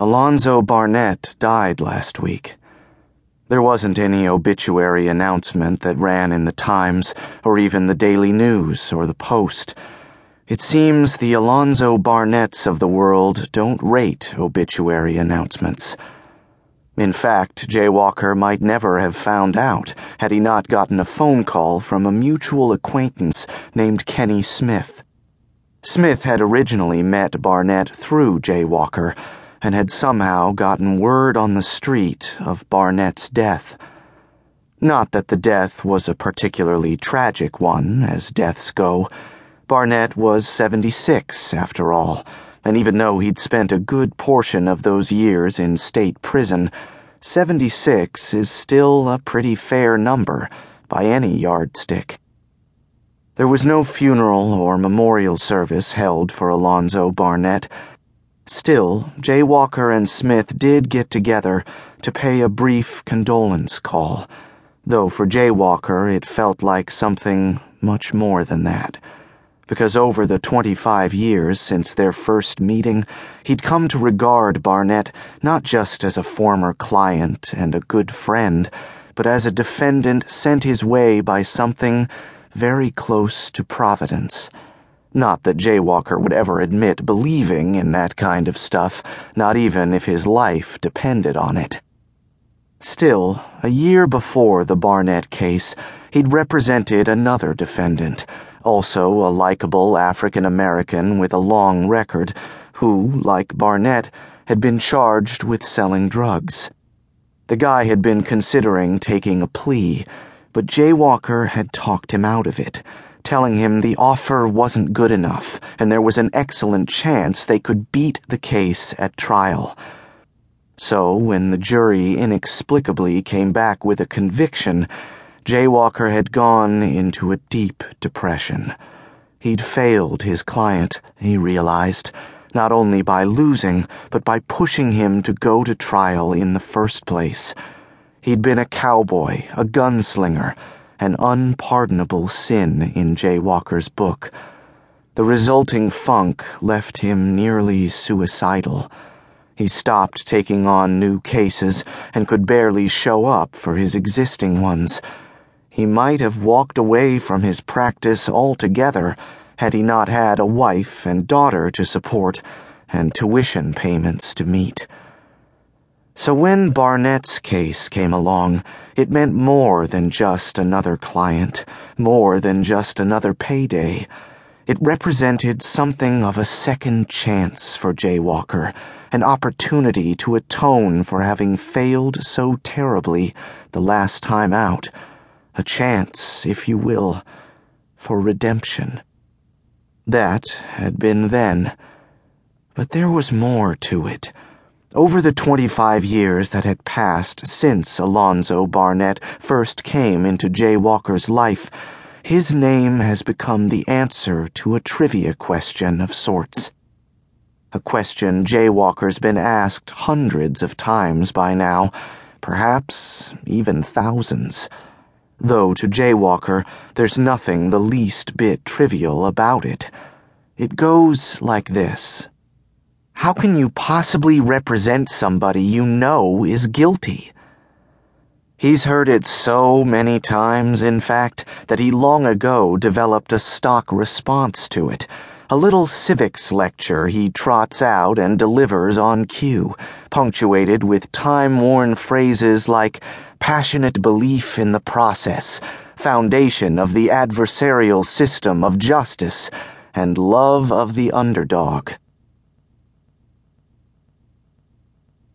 Alonzo Barnett died last week. There wasn't any obituary announcement that ran in the Times or even the Daily News or the Post. It seems the Alonzo Barnetts of the world don't rate obituary announcements. In fact, Jaywalker might never have found out had he not gotten a phone call from a mutual acquaintance named Kenny Smith. Smith had originally met Barnett through Jaywalker and had somehow gotten word on the street of Barnett's death. Not that the death was a particularly tragic one, as deaths go. Barnett was 76, after all, and even though he'd spent a good portion of those years in state prison, 76 is still a pretty fair number by any yardstick. There was no funeral or memorial service held for Alonzo Barnett Still, Jaywalker and Smith did get together to pay a brief condolence call, though for Jaywalker it felt like something much more than that. Because over the 25 years since their first meeting, he'd come to regard Barnett not just as a former client and a good friend, but as a defendant sent his way by something very close to Providence. Not that Jaywalker would ever admit believing in that kind of stuff, not even if his life depended on it. Still, a year before the Barnett case, he'd represented another defendant, also a likable African American with a long record, who, like Barnett, had been charged with selling drugs. The guy had been considering taking a plea, but Jaywalker had talked him out of it telling him the offer wasn't good enough and there was an excellent chance they could beat the case at trial. So, when the jury inexplicably came back with a conviction, Jaywalker had gone into a deep depression. He'd failed his client, he realized, not only by losing, but by pushing him to go to trial in the first place. He'd been a cowboy, a gunslinger, an unpardonable sin in Jaywalker's book. The resulting funk left him nearly suicidal. He stopped taking on new cases and could barely show up for his existing ones. He might have walked away from his practice altogether had he not had a wife and daughter to support and tuition payments to meet. So when Barnett's case came along, it meant more than just another client, more than just another payday. It represented something of a second chance for Jaywalker, an opportunity to atone for having failed so terribly the last time out, a chance, if you will, for redemption. That had been then, but there was more to it. Over the 25 years that had passed since Alonzo Barnett first came into Jaywalker's life, his name has become the answer to a trivia question of sorts. A question Jaywalker's been asked hundreds of times by now, perhaps even thousands. Though to Jaywalker, there's nothing the least bit trivial about it. It goes like this. How can you possibly represent somebody you know is guilty? He's heard it so many times, in fact, that he long ago developed a stock response to it. A little civics lecture he trots out and delivers on cue, punctuated with time worn phrases like passionate belief in the process, foundation of the adversarial system of justice, and love of the underdog.